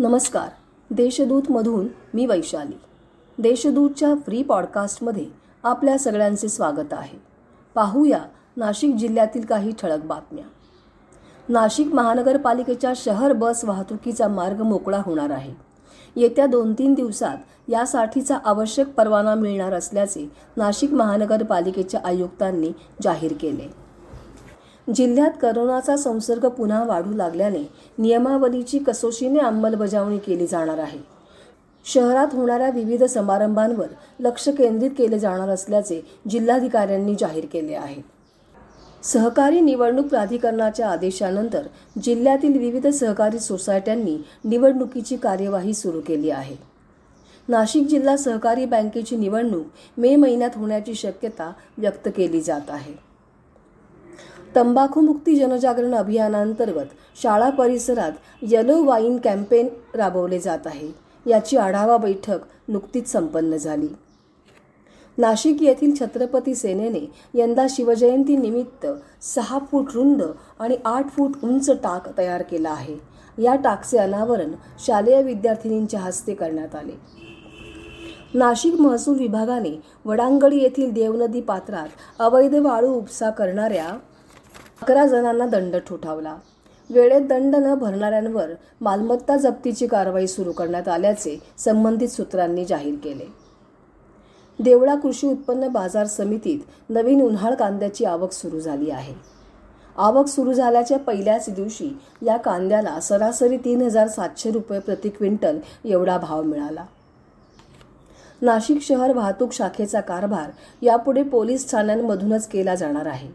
नमस्कार. देशदूतमधून मी वैशाली. देशदूतच्या फ्री पॉडकास्टमध्ये आपल्या सगळ्यांचे स्वागत आहे. पाहूया नाशिक जिल्ह्यातील काही ठळक बातम्या. नाशिक महानगरपालिकेच्या शहर बस वाहतुकीचा मार्ग मोकळा होणार आहे. येत्या दोन तीन दिवसात यासाठीचा आवश्यक परवाना मिळणार असल्याचे नाशिक महानगरपालिकेच्या आयुक्तांनी जाहीर केले. जिल्ह्यात करोनाचा संसर्ग पुन्हा वाढू लागल्याने नियमावलीची कसोशीने अंमलबजावणी केली जाणार आहे. शहरात होणाऱ्या विविध समारंभांवर लक्ष केंद्रित केले जाणार असल्याचे जिल्हाधिकाऱ्यांनी जाहीर केले आहे. सहकारी निवडणूक प्राधिकरणाच्या आदेशानंतर जिल्ह्यातील विविध सहकारी सोसायट्यांनी निवडणुकीची कार्यवाही सुरू केली आहे. नाशिक जिल्हा सहकारी बँकेची निवडणूक मे महिन्यात होण्याची शक्यता व्यक्त केली जात आहे. तंबाखूमुक्ती जनजागरण अभियानांतर्गत शाळा परिसरात येलो वाईन कॅम्पेन राबवले जात आहे. याची आढावा बैठक नुकतीच संपन्न झाली. नाशिक येथील छत्रपती सेनेने यंदा शिवजयंती निमित्त सहा फूट रुंद आणि आठ फूट उंच टाक तयार केला आहे. या टाकचे अनावरण शालेय विद्यार्थिनींच्या हस्ते करण्यात आले. नाशिक महसूल विभागाने वडांगडी येथील देवनदी पात्रात अवैध वाळू उपसा करणाऱ्या अकरा जणांना दंड ठोठावला. वेळेत दंड न भरणाऱ्यांवर मालमत्ता जप्तीची कारवाई सुरू करण्यात आल्याचे संबंधित सूत्रांनी जाहीर केले. देवळा कृषी उत्पन्न बाजार समितीत नवीन उन्हाळ कांद्याची आवक सुरू झाली आहे. आवक सुरू झाल्याच्या पहिल्याच दिवशी या कांद्याला सरासरी तीन हजार सातशे रुपये प्रति क्विंटल एवढा भाव मिळाला. नाशिक शहर वाहतूक शाखेचा कारभार यापुढे पोलीस ठाण्यांमधूनच केला जाणार आहे.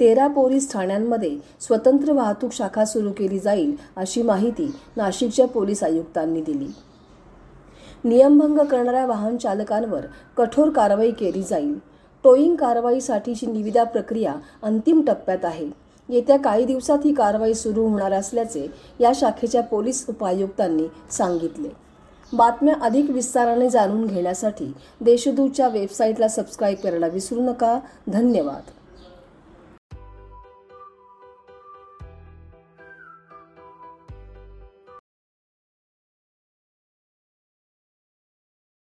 तेरा पोलीस ठाण्यांमध्ये स्वतंत्र वाहतूक शाखा सुरू केली जाईल अशी माहिती नाशिकच्या पोलीस आयुक्तांनी दिली. नियमभंग करणाऱ्या वाहन चालकांवर कठोर कारवाई केली जाईल. टोईंग कारवाईसाठीची निविदा प्रक्रिया अंतिम टप्प्यात आहे. येत्या काही दिवसात ही कारवाई सुरू होणार असल्याचे या शाखेच्या पोलीस उपायुक्तांनी सांगितले. बातम्या अधिक विस्ताराने जाणून घेण्यासाठी देशदूतच्या वेबसाईटला सबस्क्राईब करायला विसरू नका. धन्यवाद.